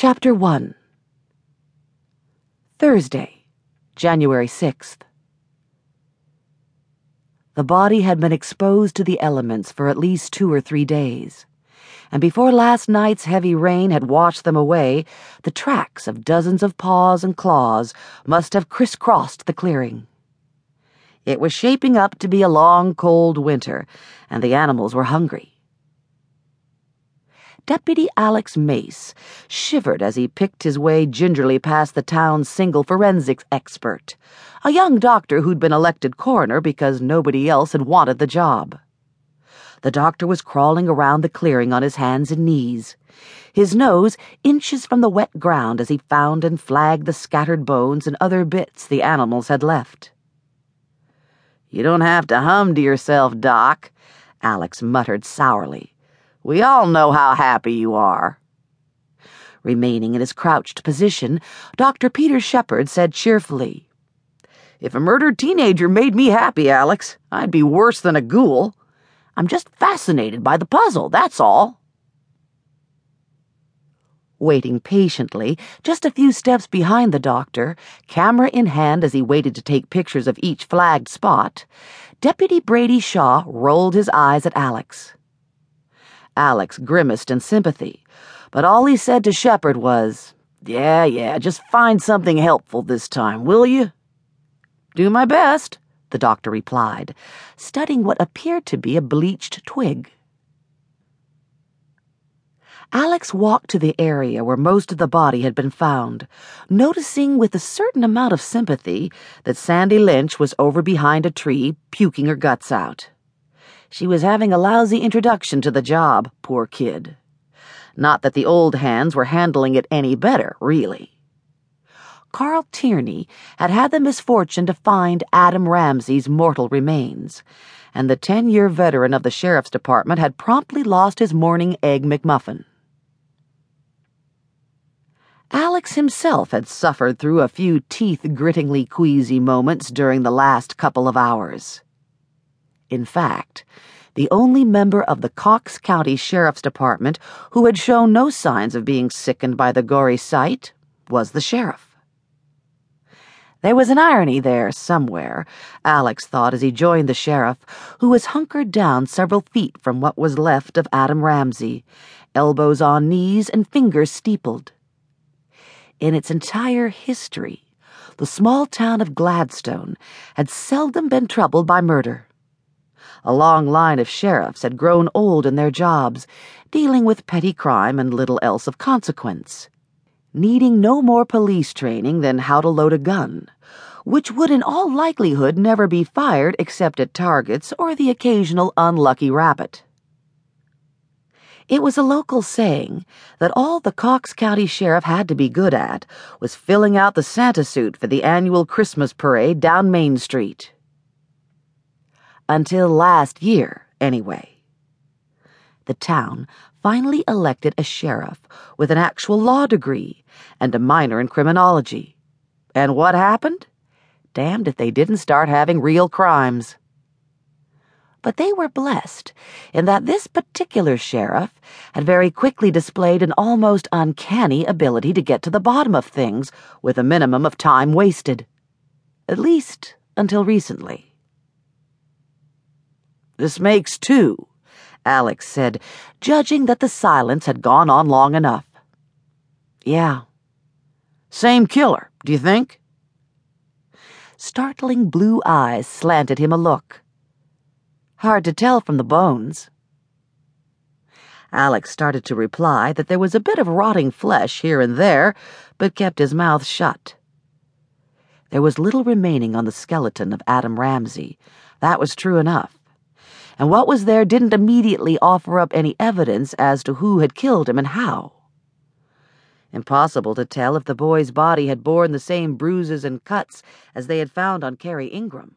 Chapter 1 Thursday, January 6th. The body had been exposed to the elements for at least two or three days, and before last night's heavy rain had washed them away, the tracks of dozens of paws and claws must have crisscrossed the clearing. It was shaping up to be a long, cold winter, and the animals were hungry. Deputy Alex Mace shivered as he picked his way gingerly past the town's single forensics expert, a young doctor who'd been elected coroner because nobody else had wanted the job. The doctor was crawling around the clearing on his hands and knees, his nose inches from the wet ground as he found and flagged the scattered bones and other bits the animals had left. You don't have to hum to yourself, Doc, Alex muttered sourly. We all know how happy you are. Remaining in his crouched position, Dr. Peter Shepard said cheerfully, If a murdered teenager made me happy, Alex, I'd be worse than a ghoul. I'm just fascinated by the puzzle, that's all. Waiting patiently, just a few steps behind the doctor, camera in hand as he waited to take pictures of each flagged spot, Deputy Brady Shaw rolled his eyes at Alex. Alex grimaced in sympathy, but all he said to Shepard was, Yeah, yeah, just find something helpful this time, will you? Do my best, the doctor replied, studying what appeared to be a bleached twig. Alex walked to the area where most of the body had been found, noticing with a certain amount of sympathy that Sandy Lynch was over behind a tree, puking her guts out. She was having a lousy introduction to the job, poor kid. Not that the old hands were handling it any better, really. Carl Tierney had had the misfortune to find Adam Ramsey's mortal remains, and the ten year veteran of the sheriff's department had promptly lost his morning egg McMuffin. Alex himself had suffered through a few teeth grittingly queasy moments during the last couple of hours. In fact, the only member of the Cox County Sheriff's Department who had shown no signs of being sickened by the gory sight was the sheriff. There was an irony there somewhere, Alex thought as he joined the sheriff, who was hunkered down several feet from what was left of Adam Ramsey, elbows on knees and fingers steepled. In its entire history, the small town of Gladstone had seldom been troubled by murder. A long line of sheriffs had grown old in their jobs, dealing with petty crime and little else of consequence, needing no more police training than how to load a gun, which would in all likelihood never be fired except at targets or the occasional unlucky rabbit. It was a local saying that all the Cox County Sheriff had to be good at was filling out the Santa suit for the annual Christmas parade down Main Street. Until last year, anyway. The town finally elected a sheriff with an actual law degree and a minor in criminology. And what happened? Damned if they didn't start having real crimes. But they were blessed in that this particular sheriff had very quickly displayed an almost uncanny ability to get to the bottom of things with a minimum of time wasted. At least until recently. This makes two, Alex said, judging that the silence had gone on long enough. Yeah. Same killer, do you think? Startling blue eyes slanted him a look. Hard to tell from the bones. Alex started to reply that there was a bit of rotting flesh here and there, but kept his mouth shut. There was little remaining on the skeleton of Adam Ramsey. That was true enough and what was there didn't immediately offer up any evidence as to who had killed him and how. Impossible to tell if the boy's body had borne the same bruises and cuts as they had found on Carrie Ingram.